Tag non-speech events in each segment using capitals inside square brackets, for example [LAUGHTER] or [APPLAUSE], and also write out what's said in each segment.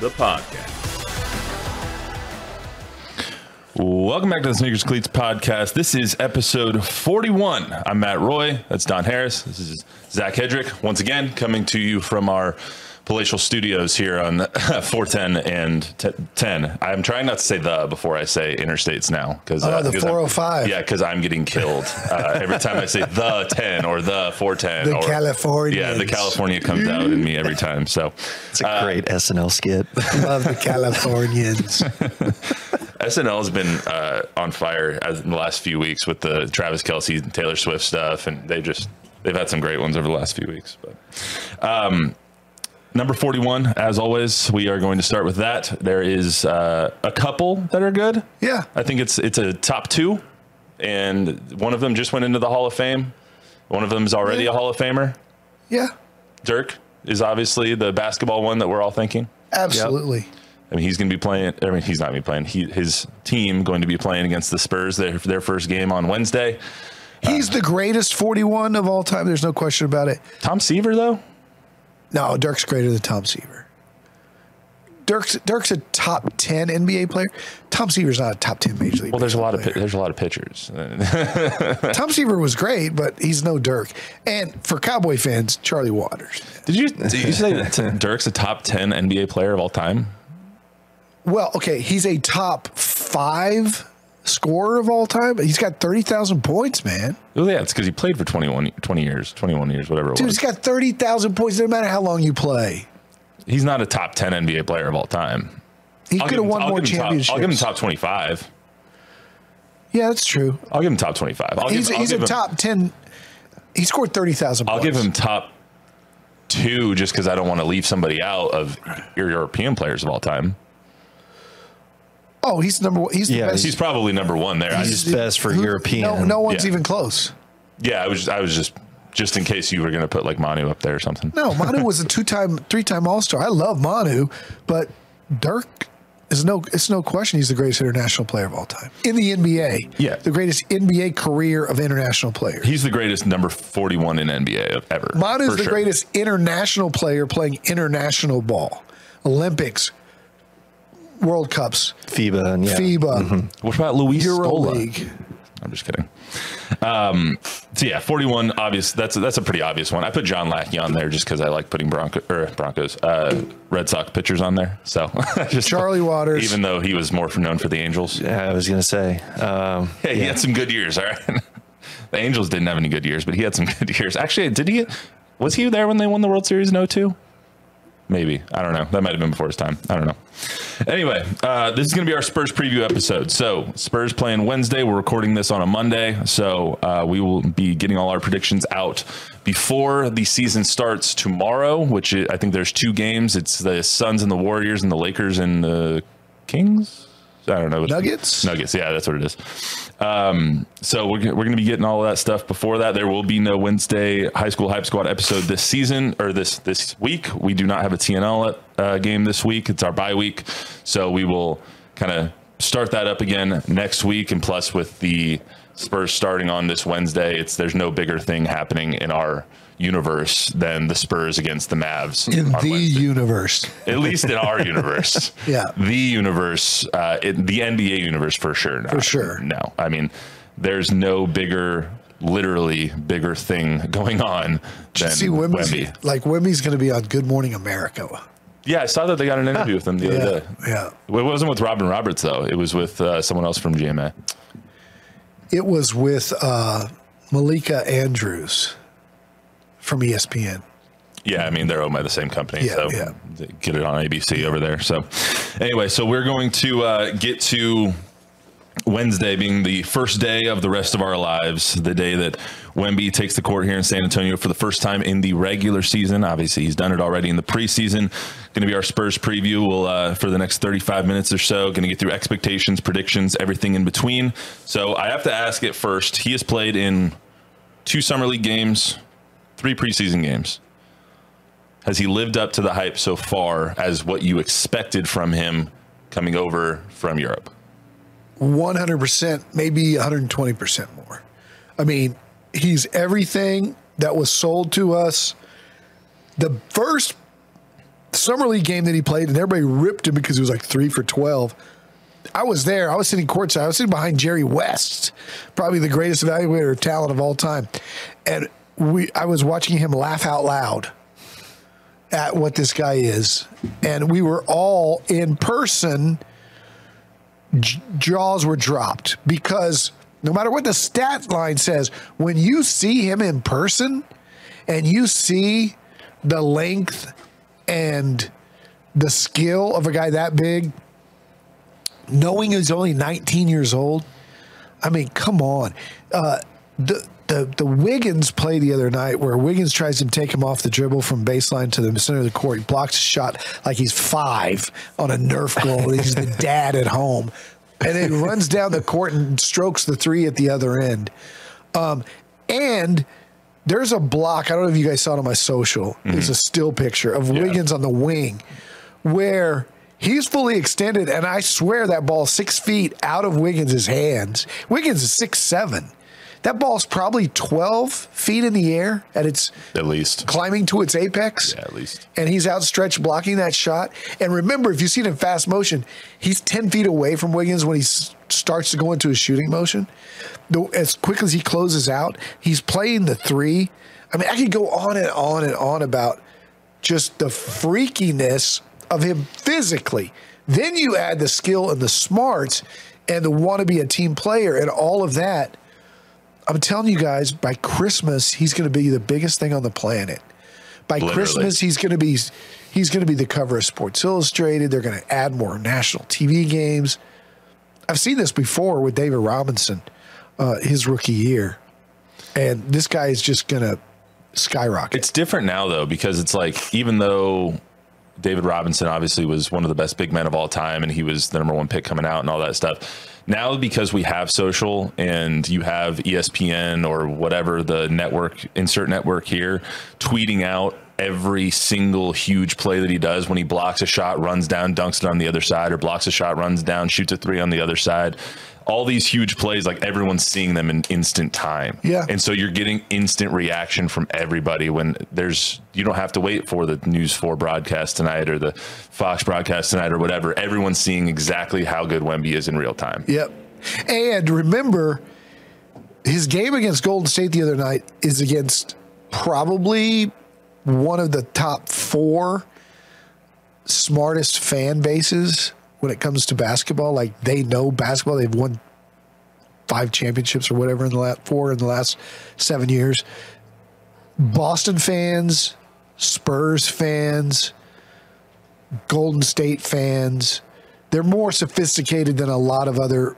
the podcast. Welcome back to the Sneakers Cleats podcast. This is episode 41. I'm Matt Roy. That's Don Harris. This is Zack Hedrick. Once again, coming to you from our palatial studios here on [LAUGHS] 410 and 10. I'm trying not to say the before I say interstates now because oh, the 405. Yeah, because I'm getting killed uh, every time I say [LAUGHS] the 10 or the 410. The or, California. Yeah, the California comes out in me every time. So it's a great uh, SNL skit. [LAUGHS] Love the Californians. SNL has been uh, on fire as in the last few weeks with the Travis Kelce and Taylor Swift stuff, and they just they've had some great ones over the last few weeks. But um, Number 41, as always, we are going to start with that. There is uh, a couple that are good. Yeah. I think it's it's a top two, and one of them just went into the Hall of Fame. One of them is already yeah. a Hall of Famer. Yeah. Dirk is obviously the basketball one that we're all thinking. Absolutely. Yep. I mean, he's going to be playing. I mean, he's not going to be playing. He, his team going to be playing against the Spurs their, their first game on Wednesday. He's uh, the greatest 41 of all time. There's no question about it. Tom Seaver, though? No, Dirk's greater than Tom Seaver. Dirk's Dirk's a top ten NBA player. Tom Seaver's not a top ten major league. Well, there's a lot player. of there's a lot of pitchers. [LAUGHS] Tom Seaver was great, but he's no Dirk. And for Cowboy fans, Charlie Waters. Did you did you say that [LAUGHS] Dirk's a top ten NBA player of all time? Well, okay, he's a top five scorer of all time. He's got 30,000 points, man. Well, yeah, it's because he played for 21, 20 years, 21 years, whatever Dude, he's got 30,000 points no matter how long you play. He's not a top 10 NBA player of all time. He could have won more championships. I'll give him top 25. Yeah, that's true. I'll give him top 25. I'll he's give, he's a him, top 10. He scored 30,000 I'll give him top two just because I don't want to leave somebody out of your European players of all time. Oh, he's number one. He's the best. he's probably number one there. He's just, best for who, European. No, no one's yeah. even close. Yeah, I was I was just just in case you were going to put like Manu up there or something. No, Manu was a [LAUGHS] two-time, three-time All-Star. I love Manu, but Dirk is no it's no question he's the greatest international player of all time in the NBA. Yeah, the greatest NBA career of international players. He's the greatest number 41 in NBA of ever. Manu's the sure. greatest international player playing international ball. Olympics, World Cups, FIBA, and yeah. FIBA. Mm-hmm. What about Luis Euro Scola? League? I'm just kidding. Um, so yeah, 41 obvious. That's a, that's a pretty obvious one. I put John Lackey on there just because I like putting Bronco or Broncos, uh, Red Sox pitchers on there. So [LAUGHS] just Charlie Waters, even though he was more known for the Angels. Yeah, I was gonna say. Um, yeah, he yeah. had some good years. [LAUGHS] All right, the Angels didn't have any good years, but he had some [LAUGHS] good years. Actually, did he? Was he there when they won the World Series in 02? Maybe. I don't know. That might have been before his time. I don't know. Anyway, uh, this is going to be our Spurs preview episode. So, Spurs playing Wednesday. We're recording this on a Monday. So, uh, we will be getting all our predictions out before the season starts tomorrow, which I think there's two games. It's the Suns and the Warriors and the Lakers and the Kings. I don't know. Nuggets? Nuggets. Yeah, that's what it is. Um, so we're, we're going to be getting all of that stuff before that. There will be no Wednesday High School Hype Squad episode this season or this this week. We do not have a TNL uh, game this week. It's our bye week, so we will kind of start that up again next week. And plus, with the Spurs starting on this Wednesday, it's there's no bigger thing happening in our universe than the Spurs against the Mavs. In the Wednesday. universe. At least in our universe. [LAUGHS] yeah. The universe, uh, in the NBA universe for sure. For sure. No. I mean, there's no bigger literally bigger thing [LAUGHS] going on than see Wemby. Like Wemby's going to be on Good Morning America. Yeah, I saw that they got an interview with him the yeah, other day. Yeah. It wasn't with Robin Roberts though. It was with uh, someone else from GMA. It was with uh, Malika Andrews from ESPN. Yeah, I mean they're owned by the same company, yeah, so yeah. get it on ABC over there. So, anyway, so we're going to uh, get to Wednesday being the first day of the rest of our lives, the day that Wemby takes the court here in San Antonio for the first time in the regular season. Obviously, he's done it already in the preseason. Going to be our Spurs preview. We'll uh, for the next 35 minutes or so. Going to get through expectations, predictions, everything in between. So I have to ask it first. He has played in two summer league games, three preseason games. Has he lived up to the hype so far as what you expected from him coming over from Europe? 100%, maybe 120% more. I mean, he's everything that was sold to us. The first summer league game that he played, and everybody ripped him because he was like three for 12. I was there. I was sitting courtside. I was sitting behind Jerry West, probably the greatest evaluator of talent of all time. And we, I was watching him laugh out loud at what this guy is. And we were all in person – j- jaws were dropped because no matter what the stat line says, when you see him in person and you see the length and the skill of a guy that big, knowing he's only 19 years old, I mean, come on. Uh, the the the Wiggins play the other night where Wiggins tries to take him off the dribble from baseline to the center of the court. He blocks a shot like he's five on a Nerf goal. [LAUGHS] he's the dad at home, and then he runs down the court and strokes the three at the other end. Um, and there's a block. I don't know if you guys saw it on my social. Mm-hmm. There's a still picture of yeah. Wiggins on the wing where he's fully extended, and I swear that ball six feet out of Wiggins' hands. Wiggins is six seven. That ball's probably 12 feet in the air at its at least climbing to its apex. Yeah, at least. And he's outstretched blocking that shot. And remember, if you see it in fast motion, he's 10 feet away from Wiggins when he starts to go into his shooting motion. As quick as he closes out, he's playing the three. I mean, I could go on and on and on about just the freakiness of him physically. Then you add the skill and the smarts and the want to be a team player and all of that I'm telling you guys, by Christmas, he's going to be the biggest thing on the planet. By Literally. Christmas, he's going to be he's going to be the cover of Sports Illustrated. They're going to add more national TV games. I've seen this before with David Robinson, uh, his rookie year, and this guy is just going to skyrocket. It's different now though because it's like even though David Robinson obviously was one of the best big men of all time, and he was the number one pick coming out and all that stuff now because we have social and you have ESPN or whatever the network insert network here tweeting out every single huge play that he does when he blocks a shot, runs down, dunks it on the other side, or blocks a shot, runs down, shoots a three on the other side all these huge plays, like everyone's seeing them in instant time. Yeah. And so you're getting instant reaction from everybody when there's, you don't have to wait for the News 4 broadcast tonight or the Fox broadcast tonight or whatever. Everyone's seeing exactly how good Wemby is in real time. Yep. And remember, his game against Golden State the other night is against probably one of the top four smartest fan bases when it comes to basketball. Like they know basketball. They've won five championships or whatever in the last four in the last seven years. Boston fans, Spurs fans, Golden State fans, they're more sophisticated than a lot of other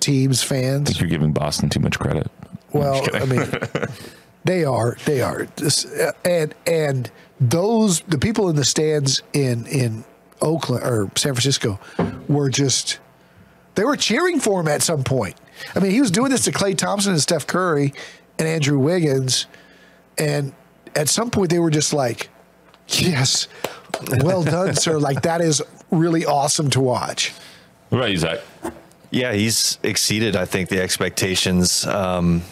teams fans. I think you're giving Boston too much credit. Well, I mean, [LAUGHS] they are, they are, uh, and and those the people in the stands in in Oakland or San Francisco were just they were cheering for him at some point. I mean, he was doing this to Klay Thompson and Steph Curry and Andrew Wiggins, and at some point they were just like, "Yes, well done, sir! [LAUGHS] Like that is really awesome to watch." Right, about you, Zack? Yeah, he's exceeded, I think, the expectations. Um,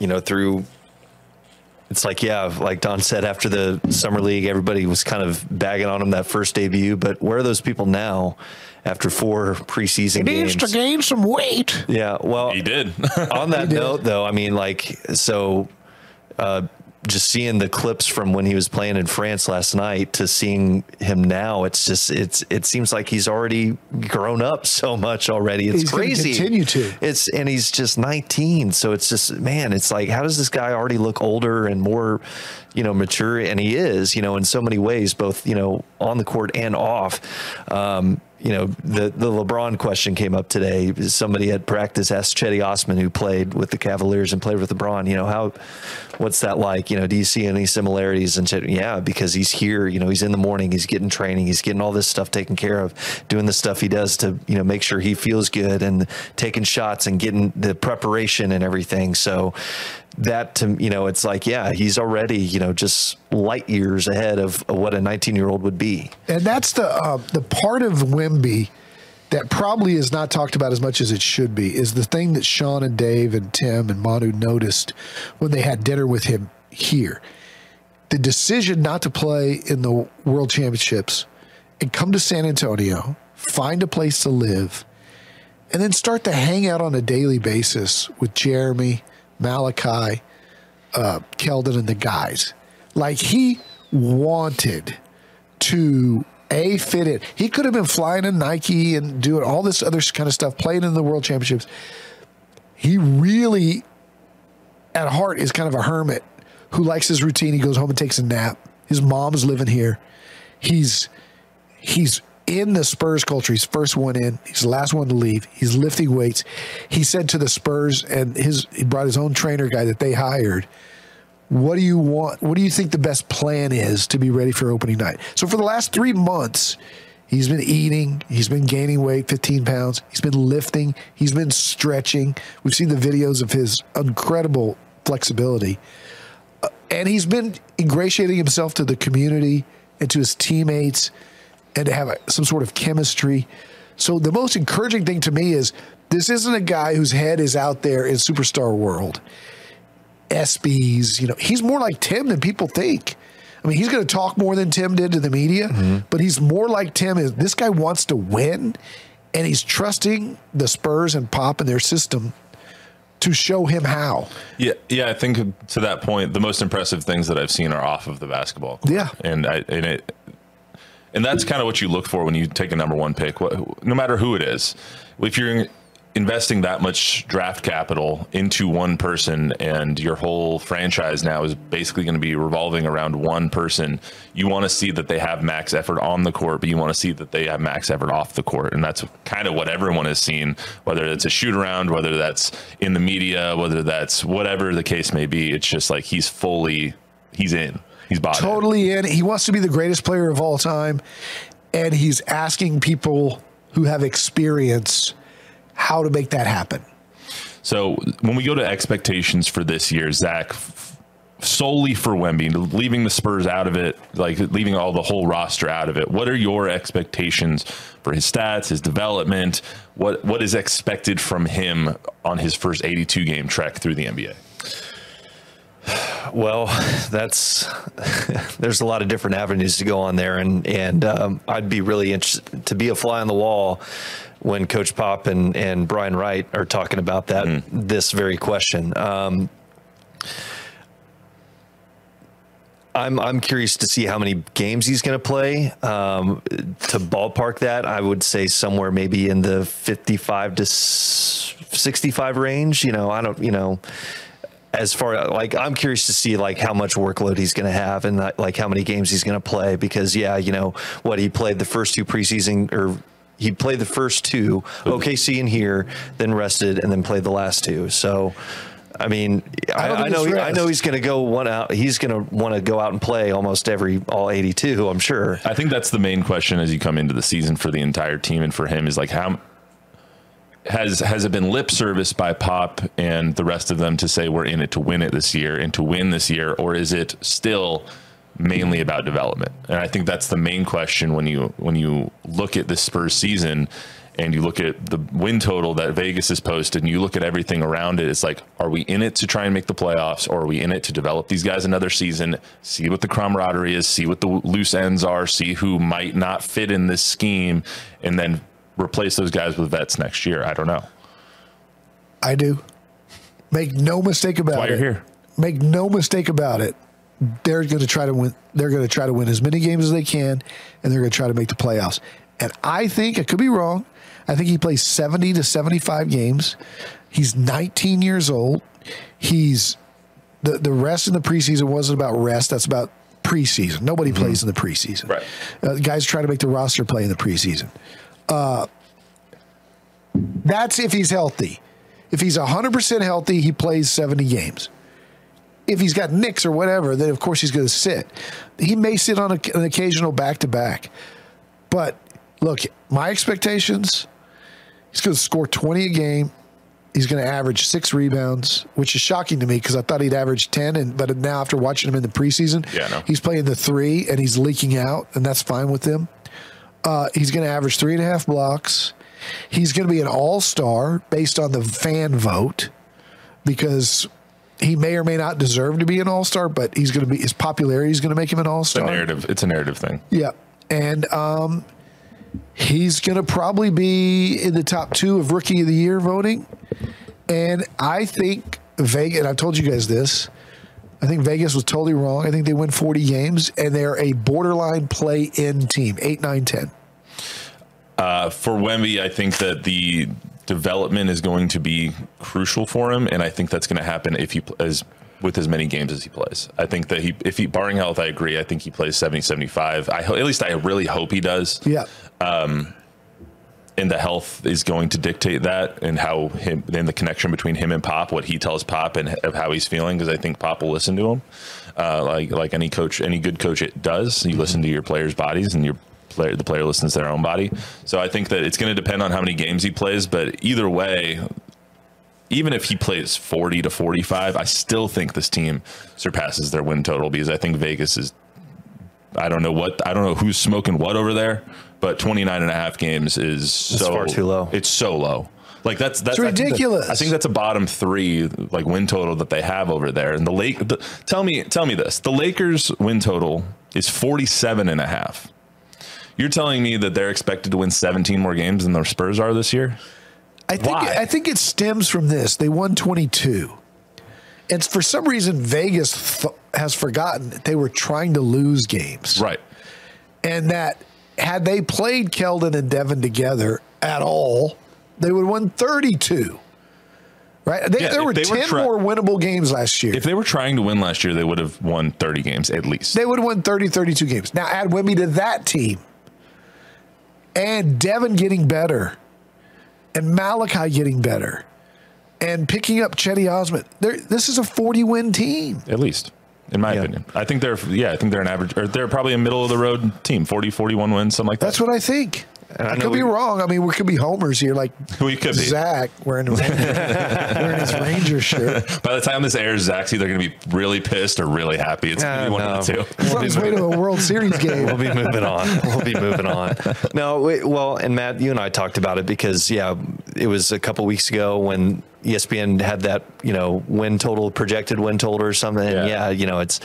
you know, through it's like, yeah, like Don said, after the summer league, everybody was kind of bagging on him that first debut. But where are those people now? After four preseason he games, needs to gain some weight. Yeah, well, he did. on [LAUGHS] that note, though, I mean, like, so uh, just seeing the clips from when he was playing in France last night to seeing him now, it's just it's it seems like he's already grown up so much already. It's he's crazy. Continue to. It's and he's just 19, so it's just man, it's like how does this guy already look older and more, you know, mature? And he is, you know, in so many ways, both you know on the court and off. Um, you know, the, the LeBron question came up today. Somebody at practice asked Cedi Osman, who played with the Cavaliers and played with LeBron, you know, how, what's that like? You know, do you see any similarities? And said, yeah, because he's here, you know, he's in the morning, he's getting training, he's getting all this stuff taken care of, doing the stuff he does to, you know, make sure he feels good and taking shots and getting the preparation and everything. So, that to you know it's like yeah he's already you know just light years ahead of, what a 19 year old would be. And that's the uh, the part of Wemby that probably is not talked about as much as it should be is the thing that Sean and Dave and Tim and Manu noticed when they had dinner with him here. The decision not to play in the world championships and come to San Antonio find a place to live and then start to hang out on a daily basis with Jeremy Malaki, uh, Keldon, and the guys. Like he wanted to a fit it. He could have been flying in Nike and doing all this other kind of stuff, playing in the World Championships. He really, at heart, is kind of a hermit who likes his routine. He goes home and takes a nap. His mom's living here. He's he's in the Spurs culture. He's first one in. He's the last one to leave. He's lifting weights. He said to the Spurs and his he brought his own trainer guy that they hired. What do you want? What do you think the best plan is to be ready for opening night? So for the last three months, he's been eating. He's been gaining weight, 15 pounds. He's been lifting. He's been stretching. We've seen the videos of his incredible flexibility. Uh, and he's been ingratiating himself to the community and to his teammates and to have a, some sort of chemistry. So the most encouraging thing to me is this isn't a guy whose head is out there in superstar world. ESPYs, you know, he's more like Tim than people think. I mean, he's going to talk more than Tim did to the media, mm-hmm. but he's more like Tim. Is this guy wants to win, and he's trusting the Spurs and Pop and their system to show him how. Yeah, yeah. I think to that point, the most impressive things that I've seen are off of the basketball. Court. Yeah, and I and it and that's kind of what you look for when you take a number one pick, no matter who it is. If you're investing that much draft capital into one person and your whole franchise now is basically going to be revolving around one person, you want to see that they have max effort on the court, but you want to see that they have max effort off the court. And that's kind of what everyone has seen, whether it's a shoot around, whether that's in the media, whether that's whatever the case may be. It's just like he's fully, he's in. He's bought totally in. He wants to be the greatest player of all time, and he's asking people who have experience how to make that happen. So when we go to expectations for this year, Zack, solely for Wemby, leaving the Spurs out of it, like leaving all the whole roster out of it, what are your expectations for his stats, his development? What what is expected from him on his first 82 game trek through the NBA? Well, [LAUGHS] that's [LAUGHS] there's a lot of different avenues to go on there, and and um, I'd be really interested to be a fly on the wall when Coach Pop and and Brian Wright are talking about that mm. this very question. Um, I'm I'm curious to see how many games he's going to play. Um, to ballpark that, I would say somewhere maybe in the 55 to 65 range. You know, I don't. You know as far like I'm curious to see like how much workload he's going to have and uh, like how many games he's going to play because yeah, you know what he played the first two preseason or he played the first two OKC and here, then rested and then played the last two. So. I mean, I, I, I know. He, I know he's going to go one out. He's going to want to go out and play almost every all 82. I'm sure. I think that's the main question as you come into the season for the entire team and for him is like how has has it been lip service by Pop and the rest of them to say we're in it to win it this year and to win this year, or is it still mainly about development? And I think that's the main question when you when you look at this Spurs season and you look at the win total that Vegas has posted and you look at everything around it, it's like, are we in it to try and make the playoffs or are we in it to develop these guys another season, see what the camaraderie is, see what the loose ends are, see who might not fit in this scheme, and then replace those guys with vets next year. I don't know. I do. Make no mistake about it. why it. You're here. Make no mistake about it. They're going to try to win. They're going to try to win as many games as they can, and they're going to try to make the playoffs. And I think I could be wrong. I think he plays 70 to 75 games. He's 19 years old. He's the the rest in the preseason wasn't about rest. That's about preseason. Nobody plays in the preseason. Right. Uh, guys try to make the roster play in the preseason. Uh, that's if he's healthy. If he's 100% healthy, he plays 70 games. If he's got nicks or whatever, then of course he's going to sit. He may sit on a, an occasional back to back. But look, my expectations he's going to score 20 a game. He's going to average six rebounds, which is shocking to me because I thought he'd average 10. And But now, after watching him in the preseason, Yeah, know. he's playing the three and he's leaking out, and that's fine with him. Uh, he's going to average three and a half blocks. He's going to be an all star based on the fan vote because he may or may not deserve to be an all star, but he's going to be his popularity is going to make him an all It's a star. narrative. It's a narrative thing. Yeah, and um, he's going to probably be in the top two of rookie of the year voting. And I think Vegas. And I told you guys this. I think Vegas was totally wrong. I think they win 40 games, and they're a borderline play-in team, 8, 9, 10. Uh, for Wemby, I think that the development is going to be crucial for him, and I think that's going to happen if he as with as many games as he plays. I think that he, if he barring health, I agree. I think he plays 70, 75. I at least I really hope he does. Yeah. And the health is going to dictate that and how him then the connection between him and pop what he tells pop and of how he's feeling because i think pop will listen to him. Uh, like like any coach any good coach it does. You listen to your players bodies and your player the player listens to their own body. So i think that it's going to depend on how many games he plays but either way even if he plays 40 to 45 i still think this team surpasses their win total because i think vegas is I don't know what I don't know who's smoking what over there, but 29 and a half games is so far too low. It's so low. Like that's that's It's I think that- ridiculous. I think that's a bottom 3 like win total that they have over there. And the Lake the, tell me tell me this. The Lakers win total is 47 and a half. You're telling me that they're expected to win 17 more games than the Spurs are this year? I think Why? I think it stems from this. They won 22. And for some reason Vegas th- has forgotten that they were trying to lose games. Right. And that had they played Keldon and Devin together at all, they would have won 32. Right? They, Yeah, there were they were 10 try- more winnable games last year. If they were trying to win last year, they would have won 30 games at least. they would have won 30, 32 games. Now add Wemby to that team. And Devin getting better. And Malaki getting better. And picking up Cedi Osman. This is a 40 win team. at least in my Yeah. opinion. I think they're yeah, I think they're an average or they're probably a middle of the road team, 40 41 wins, something like that. That's what I think. I I, know could be wrong. I mean, we could be homers here, like We could be. Zack wearing, [LAUGHS] wearing his Ranger shirt. By the time this airs, Zack's either going to be really pissed or really happy. It's going to Uh, be one no. of the two. He's on his way to a World Series game. [LAUGHS] We'll be moving on. We'll be moving on. [LAUGHS] No, wait, well, and Matt, you and I talked about it because yeah, it was a couple weeks ago when ESPN had that you know win total projected win total or something. And Yeah. yeah, you know it's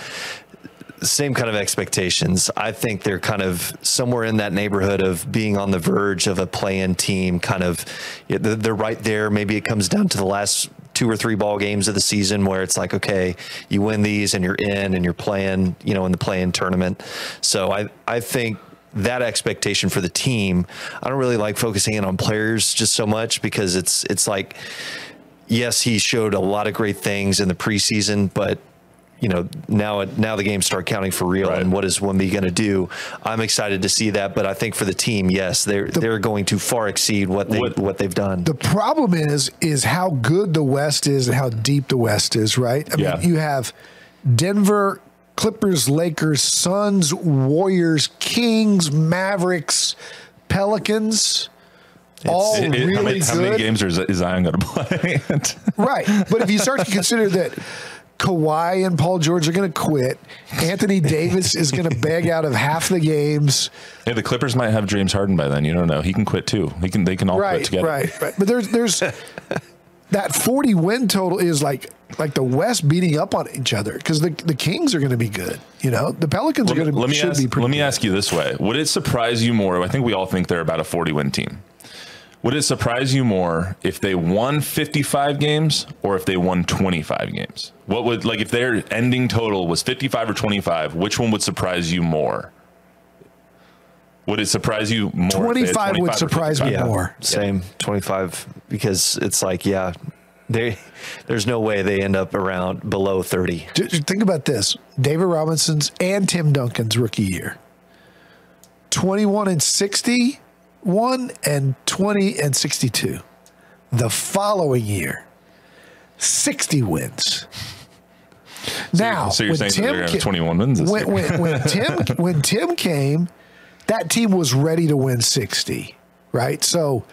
same kind of expectations. I think they're kind of somewhere in that neighborhood of being on the verge of a play-in team. Kind of, they're right there. Maybe it comes down to the last two or three ball games of the season where it's like, okay, you win these and you're in and you're playing, you know, in the play-in tournament. So I I think that expectation for the team. I don't really like focusing in on players just so much because it's it's like yes, he showed a lot of great things in the preseason, but you know now now the games start counting for real. Right. And what is Wemby going to do? I'm excited to see that, but I think for the team, yes, they're they're going to far exceed what they What- what, they've done. The problem is, is how good the West is and how deep the West is, right? I Yeah. mean, you have Denver, Clippers, Lakers, Suns, Warriors, Kings, Mavericks, Pelicans. all It- it- really how, many, good. how many games are, is Zion going [LAUGHS] to play? Right. But if you start to consider that Kawhi and Paul George are going to quit, Anthony Davis is going [LAUGHS] to beg out of half the games. hey, the Clippers might have James Harden by then. You don't know. He can quit too. He can. They can all quit together. right, right. But there's there's [LAUGHS] that 40 win total is like like the West beating up on each other because the the Kings are going to be good. You know, the Pelicans Let are going to should ask, be pretty. let me good. ask you this way: Would it surprise you more? I think we all think they're about a forty-win team. Would it surprise you more if they won 55 games or if they won 25 games? What would like if their ending total was 55 or 25? Which one would surprise you more? Would it surprise you more? if they had 25 would 25 or surprise me 55? more. Same 25 because it's like, yeah, They, there's no way they end up around below 30. J- j- Think about this: David Robinson's and Tim Duncan's rookie year, twenty-one and sixty-one and twenty and sixty-two. The following year, sixty wins. Now, so you're when saying that they're have 21 wins this when, year. when, when [LAUGHS] Tim when Tim came, that team was ready to win sixty, right? So.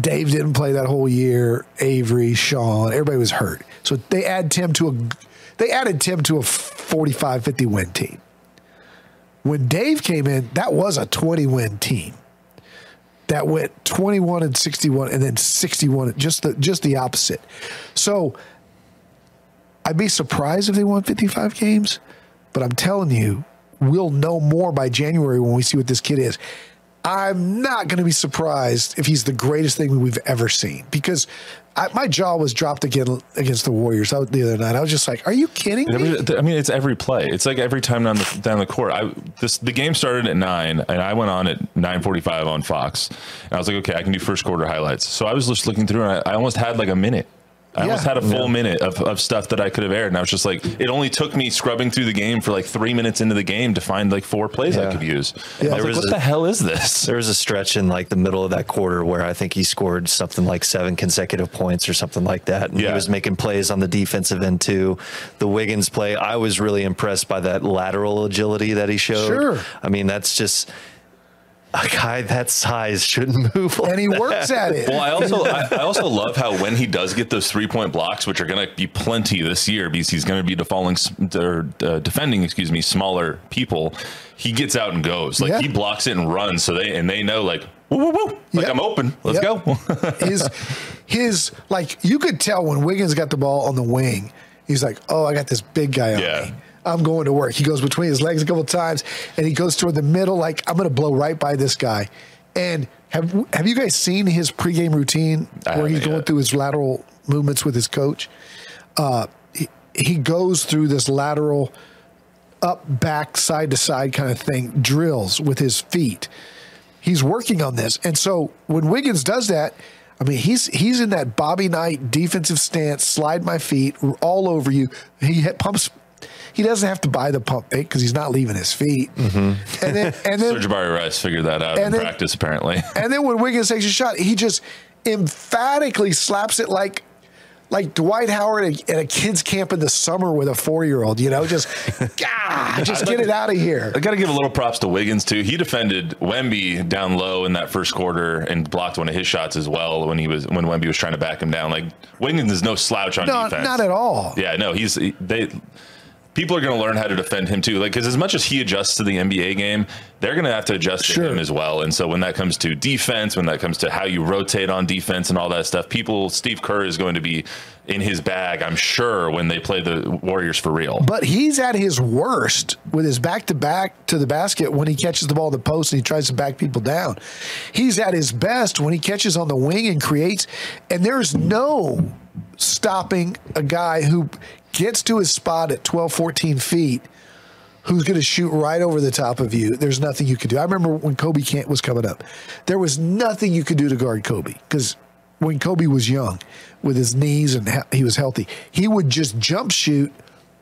Dave didn't play that whole year. Avery, Sean, everybody was hurt. So they add Tim to a they added Tim to a 45 50 win team. When Dave came in, that was a 20 win team. That went 21 and 61 and then 61 just the just the opposite. So I'd be surprised if they won 55 games, but I'm telling you, we'll know more by January when we see what this kid is. I'm not going to be surprised if he's the greatest thing we've ever seen because I, my jaw was dropped again against the Warriors the other night. I was just like, "Are you kidding me?" I mean, it's every play. It's like every time down the down the court. I this the game started at nine, and I went on at nine forty five on Fox. And I was like, okay, I can do first quarter highlights. So I was just looking through, and I, I almost had like a minute. I almost had a full minute of, of stuff that I could have aired, and I was just like, it only took me scrubbing through the game for like three minutes into the game to find like four plays I could use. Yeah. I was There like, was what a- the hell is this? There was a stretch in like the middle of that quarter where I think he scored something like seven consecutive points or something like that. And Yeah. he was making plays on the defensive end too. The Wiggins play, I was really impressed by that lateral agility that he showed. Sure. I mean, that's just a guy that size shouldn't [LAUGHS] move. Like and he that. works at it. Well, I also I, I also love how when he does get those three point blocks, which are going to be plenty this year because he's going to be defalling s- or uh, defending, excuse me, smaller people. He gets out and goes like Yeah. he blocks it and runs, so they and they know like woo woo woo, like Yep. I'm open, let's Yep. go. [LAUGHS] his his like you could tell when Wiggins got the ball on the wing, he's like, "Oh, I got this big guy on Yeah. me. I'm going to work." He goes between his legs a couple times, and he goes toward the middle, like I'm going to blow right by this guy. And have have you guys seen his pregame routine I where he's going yet. through his lateral movements with his coach? Uh, he, he goes through this lateral up, back, side to side kind of thing, drills with his feet he's working on this. And so when Wiggins does that, I mean, he's he's in that Bobby Knight defensive stance, slide my feet all over you. He hit pumps. He doesn't have to buy the pump fake because he's not leaving his feet. And then [LAUGHS] and then Sir'Jabari Rice figured that out in then- practice, apparently. [LAUGHS] and then when Wiggins takes a shot, he just emphatically slaps it like like Dwight Howard at a, at a kids camp in the summer with a four year old. You know, just [LAUGHS] ah, just get it out of here. I got to give a little props to Wiggins too. He defended Wemby down low in that first quarter and blocked one of his shots as well when he was when Wemby was trying to back him down. Like Wiggins is no slouch on No, defense. not at all. Yeah, no, he's they. People are going to learn how to defend him too. Like, because as much as he adjusts to the NBA game, they're going to have to adjust Sure. to him as well. And so when that comes to defense, when that comes to how you rotate on defense and all that stuff, people, Steve Kerr is going to be in his bag, I'm sure, when they play the Warriors for real. But he's at his worst with his back to back to the basket when he catches the ball in the post and he tries to back people down. He's at his best when he catches on the wing and creates. And there's no stopping a guy who gets to his spot at 12, 14 feet who's going to shoot right over the top of you. There's nothing you could do. I remember when Kobe Kent was coming up, there was nothing you could do to guard Kobe because when Kobe was young with his knees and he- was healthy, he would just jump shoot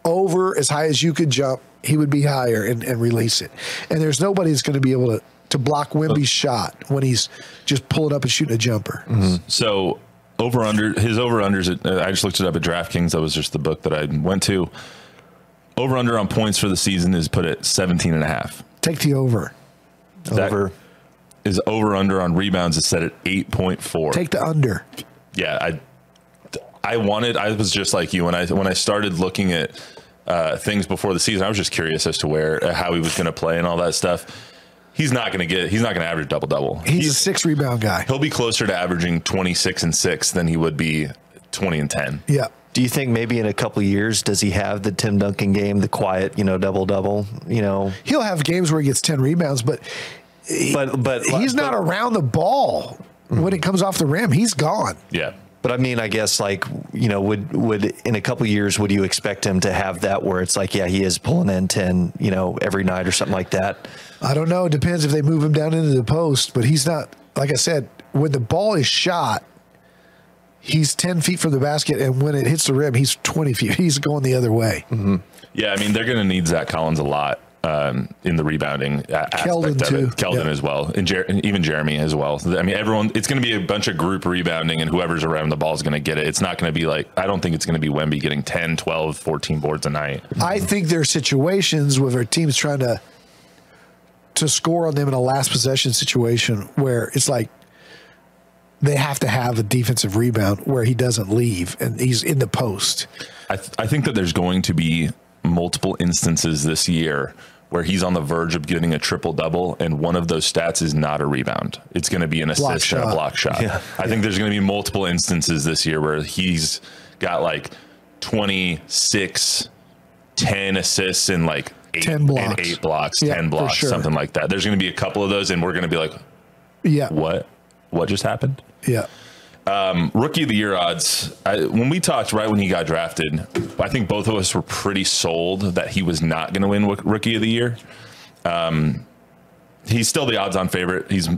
over as high as you could jump. He would be higher and, and release it. And there's nobody that's going to be able to, to block Wemby's shot when he's just pulling up and shooting a jumper. Mm-hmm. So over under his over unders. at- uh, I just looked it up at DraftKings. That was just the book that I went to. Over under on points for the season is put at 17 and a half. Take the over. That Over. is over under on rebounds is set at 8.4. Take the under. yeah, I I wanted I was just like you when I when I started looking at uh, things before the season, I was just curious as to where uh, how he was going to play and all that stuff. He's not going to get he's not going to average double double. He's a six rebound guy. He'll be closer to averaging 26 and 6 than he would be 20 and 10. Yeah. Do you think maybe in a couple years does he have the Tim Duncan game, the quiet, you know, double double, you know? He'll have games where he gets 10 rebounds, but But but he's not but- around the ball when it comes off the rim. He's gone. Yeah. But I mean, I guess like you know, would would in a couple years would you expect him to have that where it's like, yeah, he is pulling in ten, you know, every night or something like that? I don't know. It depends if they move him down into the post, but he's not, like I said, when the ball is shot, he's 10 feet from the basket, and when it hits the rim, he's 20 feet. [LAUGHS] He's going the other way. Mm-hmm. Yeah, I mean they're going to need Zach Collins a lot um, in the rebounding a- aspect Keldon, of too. it. Keldon Yeah. as well, and, Jer- and even Jeremy as well. I mean, everyone. It's going to be a bunch of group rebounding, and whoever's around the ball is going to get it. It's not going to be like I don't think it's going to be Wemby getting 10, 12, 14 boards a night. I think there are situations where our team's trying to to score on them in a last possession situation where it's like they have to have a defensive rebound where he doesn't leave and he's in the post. I, th- I think that there's going to be multiple instances this year where he's on the verge of getting a triple double, and one of those stats is not a rebound. It's going to be an Block assist and a block shot. [LAUGHS] Yeah. I think there's going to be multiple instances this year where he's got like 26, 10 assists and like eight, 10 and blocks. eight blocks, Yeah, 10 blocks, sure. something like that. There's going to be a couple of those, and we're going to be like, Yeah. what? What just happened? Yeah. Rookie of the year odds. I, when we talked right when he got drafted, I think both of us were pretty sold that he was not going to win rookie of the year. Um, he's still the odds-on favorite. He's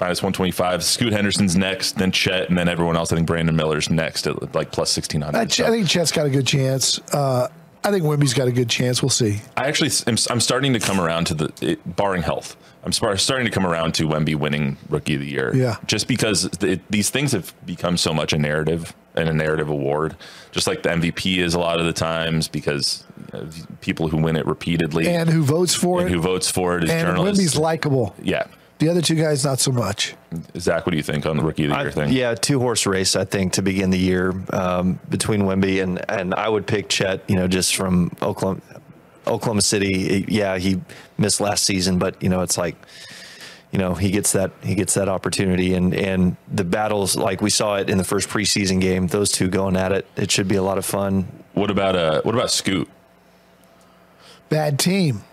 minus one twenty-five. Scoot Henderson's next, then Chet, and then everyone else. I think Brandon Miller's next at like plus sixteen I, hundred. Ch- I think Chet's got a good chance. Uh, I think Wemby's got a good chance. We'll see. I actually, I'm, I'm starting to come around to the, it, barring health, I'm starting to come around to Wemby winning Rookie of the Year. Yeah. Just because it, these things have become so much a narrative and a narrative award, just like the MVP is a lot of the times because you know, people who win it repeatedly And who votes for and it? who votes for it is and journalists. Wemby's likable. yeah. The other two guys, not so much. Zack, what do you think on the Rookie of the Year I- thing? Yeah, two horse race I think to begin the year um, between Wemby and and I would pick Chet. You know, just from Oklahoma, Oklahoma City. Yeah, he missed last season, but you know, it's like you know he gets that he gets that opportunity and and the battles like we saw it in the first preseason game. Those two going at it. It should be a lot of fun. What about uh, what about Scoot? Bad team.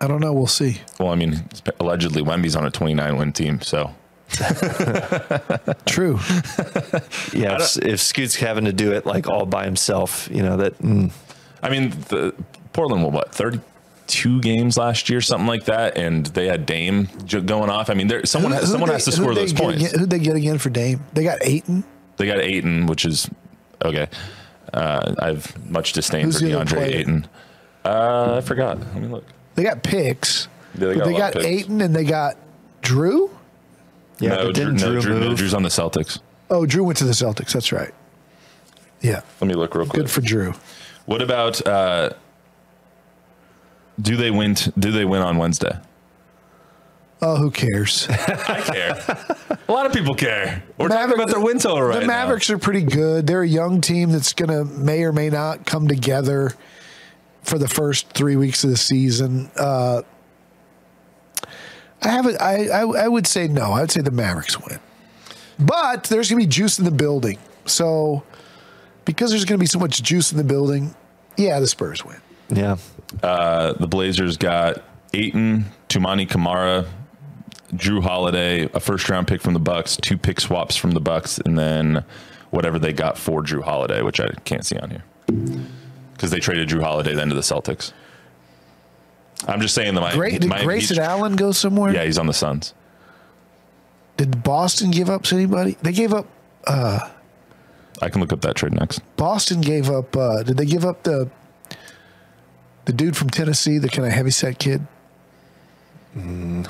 I don't know. We'll see. Well, I mean, allegedly Wemby's on a 29 win team, so [LAUGHS] True. Yeah, if, if Scoot's having to do it like all by himself, you know that. Mm, I mean, the Portland won what 32 games last year, something like that, and they had Dame going off. I mean, there someone Who'd someone they- has to score those points. Again, who'd they get again for Dame? They got Ayton. They got Ayton, which is okay. Uh, I have much disdain Who's for the other DeAndre player? Ayton. Uh, I forgot. Let me look. They got picks. Yeah, they got a they got. Ayton and they got Jrue. yeah, no, but didn't Jrue, no, Jrue, Jrue, no. Jrue's on the Celtics. Oh, Jrue went to the Celtics. That's right. Yeah. Let me look real quick. Good for Jrue. what about uh, do they win? T- do they win on Wednesday? Oh, who cares? [LAUGHS] I care. a lot of people care. We're talking about their win total right the now. Mavericks are pretty good. They're a young team that's going to may or may not come together for the first three weeks of the season. Uh, I haven't. I, I I would say no. I would say the Mavericks win, but there's going to be juice in the building. So because there's going to be so much juice in the building, yeah, the Spurs win. Yeah, Uh, the Blazers got Ayton, Toumani Camara, Jrue Holiday, a first round pick from the Bucks, two pick swaps from the Bucks, and then whatever they got for Jrue Holiday, which I can't see on here because they traded Jrue Holiday then to the Celtics. I'm just saying the Miami. Great. Did Grayson Allen go somewhere? Yeah, he's on the Suns. Did Boston give up to anybody? They gave up. Uh, I can look up that trade next. Boston gave up. Uh, did they give up the the dude from Tennessee, the kind of heavyset kid? Mm.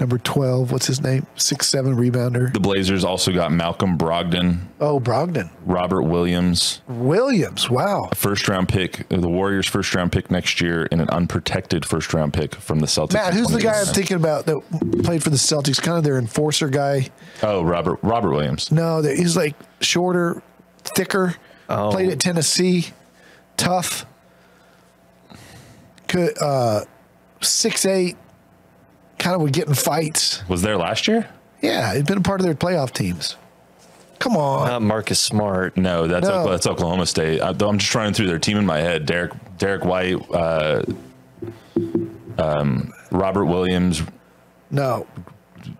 Number twelve. What's his name? Six seven rebounder. The Blazers also got Malcolm Brogdon, Oh, Brogdon Robert Williams, Williams. Wow. first round pick, uh, the Warriors' first round pick next year, and an unprotected first round pick from the Celtics. Matt, who's the guy I'm thinking about that played for the Celtics? Kind of their enforcer guy. Oh, Robert Robert Williams. No, he's like shorter, thicker. Oh. Played at Tennessee. Tough. Could uh, six eight. Kind of would get in fights. Was there last year? Yeah, he'd been a part of their playoff teams. Come on. not Marcus Smart. No, that's No. Oklahoma, that's Oklahoma State. I, I'm just running through their team in my head. Derrick Derrick White, uh, um, Robert Williams, no.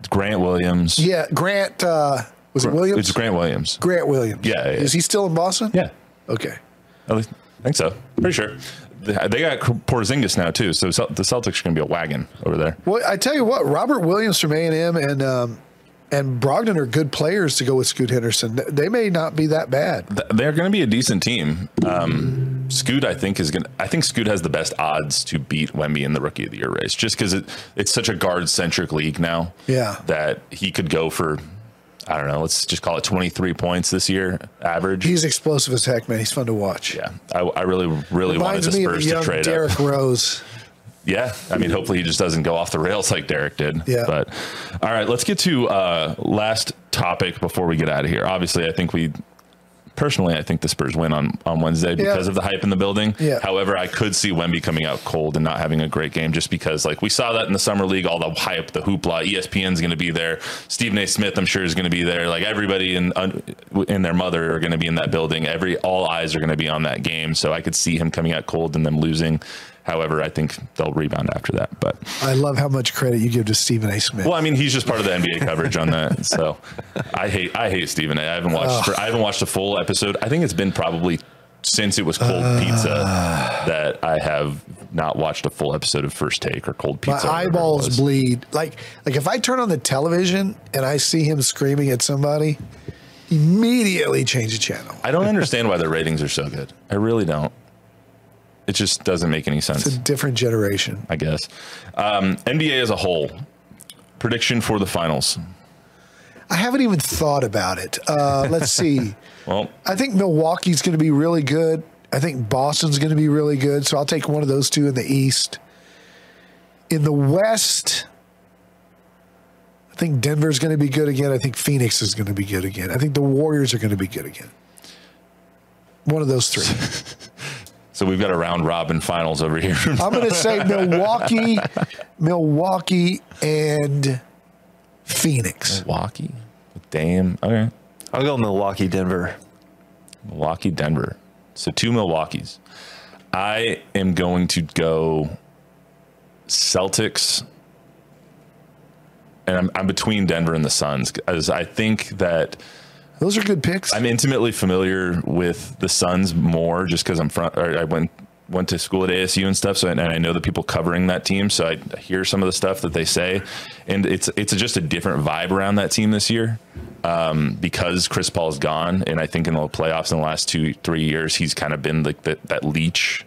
Grant Williams. Yeah, Grant. Uh, was it Williams? It's Grant Williams. Grant Williams. Yeah, yeah. Is he still in Boston? Yeah, Okay. at least I think so. Pretty sure. They got Porzingis now too, so the Celtics are going to be a wagon over there. Well, I tell you what, Robert Williams from A and M and um, and Brogdon are good players to go with Scoot Henderson. They may not be that bad. They're going to be a decent team. Um, Scoot, I think, is going. to I think Scoot has the best odds to beat Wemby in the Rookie of the Year race, just because it, it's such a guard centric league now. Yeah. that he could go for. I don't know. Let's just call it 23 points this year average. He's explosive as heck, man. He's fun to watch. yeah, I, I really, really wanted Reminds the me of Spurs to trade up. Derrick Rose. Yeah, I mean, hopefully he just doesn't go off the rails like Derrick did. Yeah. But all right, let's get to uh, last topic before we get out of here. Obviously, I think we. Personally, I think the Spurs win on, on Wednesday because Yeah. of the hype in the building. Yeah. However, I could see Wemby coming out cold and not having a great game just because, like, we saw that in the summer league, all the hype, the hoopla. ESPN's going to be there. Stephen A. Smith, I'm sure, is going to be there. Like everybody in and their mother are going to be in that building. Every all eyes are going to be on that game. So I could see him coming out cold and them losing. However, I think they'll rebound after that. But I love how much credit you give to Stephen A. Smith. well, I mean, he's just part of the NBA coverage on that. [LAUGHS] So I hate I hate Stephen A. I haven't watched I haven't watched a full episode. I think it's been probably since it was cold pizza that I have not watched a full episode of First Take or Cold Pizza. it eyeballs bleed. Like like if I turn on the television and I see him screaming at somebody, immediately change the channel. I don't understand why [LAUGHS] their ratings are so good. I really don't. It just doesn't make any sense. It's a different generation. I guess. Um, NBA as a whole, prediction for the finals. I haven't even thought about it. Uh, let's see. [LAUGHS] Well, I think Milwaukee's going to be really good. I think Boston's going to be really good. So I'll take one of those two in the East. In the West, I think Denver's going to be good again. I think Phoenix is going to be good again. I think the Warriors are going to be good again. One of those three. [LAUGHS] so we've got a round robin finals over here. [LAUGHS] I'm going to say Milwaukee, Milwaukee, and Phoenix. Milwaukee, damn. Okay. I'll go Milwaukee, Denver. Milwaukee, Denver. So two Milwaukees. I am going to go Celtics. And I'm, I'm between Denver and the Suns as I think that Those are good picks. I'm intimately familiar with the Suns more just because I'm from, or I went went to school at ASU and stuff. So and I know the people covering that team. So I hear some of the stuff that they say, and it's it's just a different vibe around that team this year um, because Chris Paul's gone, and I think in the playoffs in the last two three years he's kind of been like that that leech,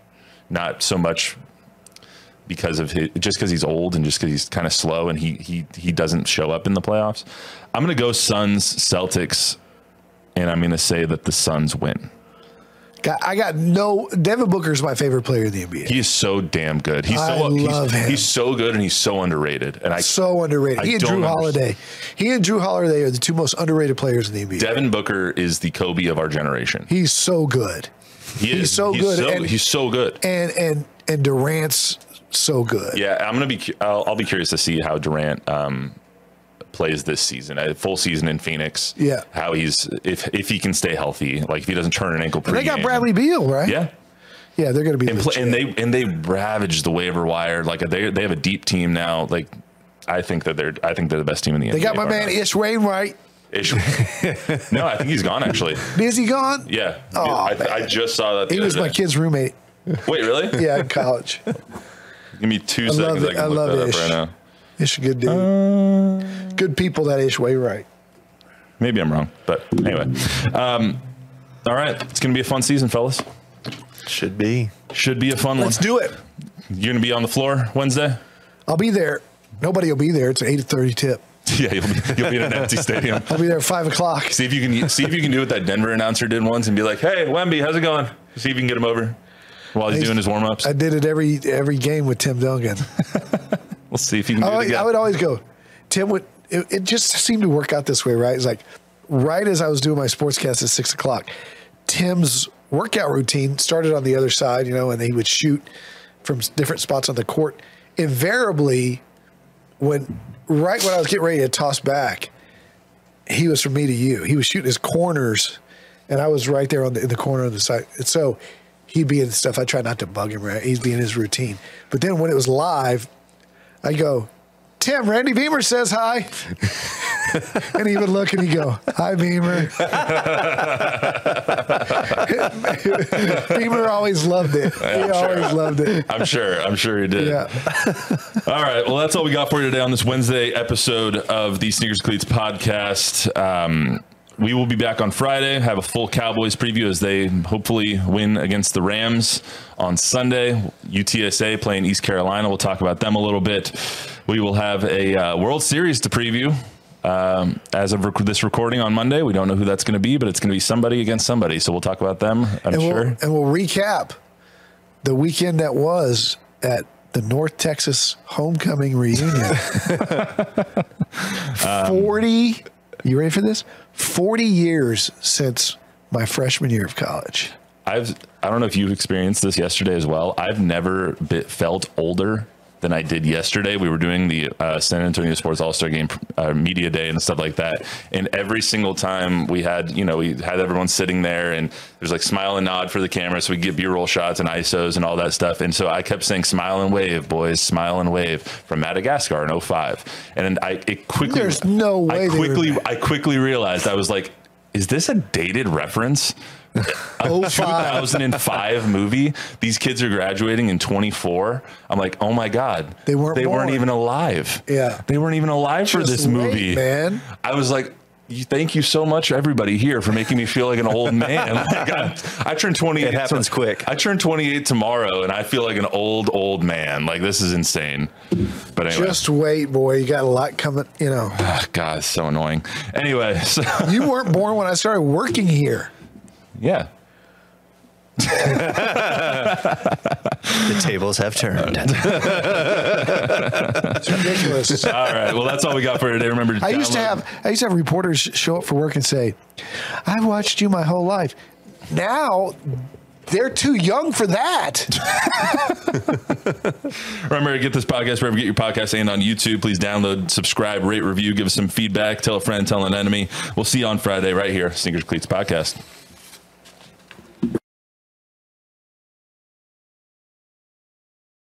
not so much because of his just because he's old and just because he's kind of slow and he he he doesn't show up in the playoffs. I'm gonna go Suns Celtics, and I'm gonna say that the Suns win. Got, I got no. Devin Booker is my favorite player in the NBA. He is so damn good. He's I so love he's, him. he's so good and he's so underrated. And I so underrated. I he and Jrue. Holiday. He and Jrue Holiday are the two most underrated players in the NBA. Devin Booker is the Kobe of our generation. He's so good. He he's is. so good, So, and- he's so good. And and and Durant's so good. Yeah, I'm gonna be. I'll, I'll be curious to see how Durant um, plays this season, a full season in Phoenix. Yeah. how he's if if he can stay healthy, like if he doesn't turn an ankle. And they got. Bradley Beal, right? Yeah, Yeah, they're going to be and, play, and they and they ravaged the waiver wire. Like they they have a deep team now. Like I think that they're I think they're the best team in the NBA. They got my man now. Ish Wainwright. Ish. no, I think he's gone actually. Is he gone? Yeah, Oh, I. I just saw that. He was my day. kid's roommate. Wait, really? [LAUGHS] Yeah, in college. Give me two I love seconds. it. I can I look love that Ish. up right now. Ish a good dude. Uh, good people, that Ish Wainwright. Maybe I'm wrong, but anyway. Um, all right, it's gonna be a fun season, fellas. Should be. Should be a fun one. Let's do it. You're gonna be on the floor Wednesday. I'll be there. Nobody will be there. It's an 8.30 tip. [LAUGHS] yeah, you'll be, you'll be in an empty stadium. [LAUGHS] I'll be there at 5 o'clock. See if you can see if you can do what that Denver announcer did once and be like, "Hey, Wemby, how's it going?" See if you can get him over while he's doing his warm ups. I did it every every game with Tim Duncan. [LAUGHS] We'll see if you can do I, it again. I would always go. Tim would. It, it just seemed to work out this way, right? It's like right as I was doing my sportscast at six o'clock, Tim's workout routine started on the other side, you know, and he would shoot from different spots on the court. Invariably, when right when I was getting ready to toss back, he was from me to you. He was shooting his corners, and I was right there on the in the corner of the side. And so he'd be in stuff. I try not to bug him. Right, he's being his routine. But then when it was live, I go, Tim, Randy Beamer says hi. and he would look and he'd go, Hi, Beamer. Beamer always loved it. He I'm always sure. loved it. I'm sure. I'm sure he did. Yeah. [LAUGHS] All right. Well, that's all we got for you today on this Wednesday episode of the Sneakers Cleats podcast. Um, we will be back on Friday, have a full Cowboys preview as they hopefully win against the Rams on Sunday. UTSA playing East Carolina. We'll talk about them a little bit. We will have a uh, World Series to preview. Um, as of rec- this recording on Monday, we don't know who that's going to be, but it's going to be somebody against somebody. So we'll talk about them, I'm And, sure. we'll, and we'll recap the weekend that was at the North Texas homecoming reunion. [LAUGHS] 40, you ready for this? 40 years since my freshman year of college. I've I don't know if you've experienced this yesterday as well. I've never bit, felt older than I did yesterday. We were doing the uh, San Antonio Sports All Star Game uh, media day and stuff like that, and every single time we had you know we had everyone sitting there and there's like smile and nod for the camera, so we get B roll shots and ISOs and all that stuff. And so I kept saying smile and wave, boys, smile and wave from Madagascar in 05. and then I it quickly There's no way I were quickly. I quickly realized I was like, is this a dated reference? [LAUGHS] Oh, [LAUGHS] five. 2005 movie. These kids are graduating in 24. I'm like, oh my god, They weren't They weren't even alive. Yeah. they weren't even alive for this wait, movie, man. I was like. You- Thank you so much, everybody here, for making me feel like an old man. [LAUGHS] Like, I, I turned 28. It happens quick. I turned 28 tomorrow, and I feel like an old, old man. Like this is insane. But anyway, Just wait, boy. You got a lot coming, you know. ah, God, it's so annoying. Anyway, [LAUGHS] so You weren't born when I started working here. yeah, The tables have turned. [LAUGHS] It's ridiculous. [LAUGHS] all right. Well, that's all we got for today. Remember, to I used to have I used to have reporters show up for work and say, "I've watched you my whole life." Now they're too young for that. [LAUGHS] Remember to get this podcast wherever you get your podcast and on YouTube. Please download, subscribe, rate, review, give us some feedback, tell a friend, tell an enemy. We'll see you on Friday right here, Sneakers Cleats Podcast.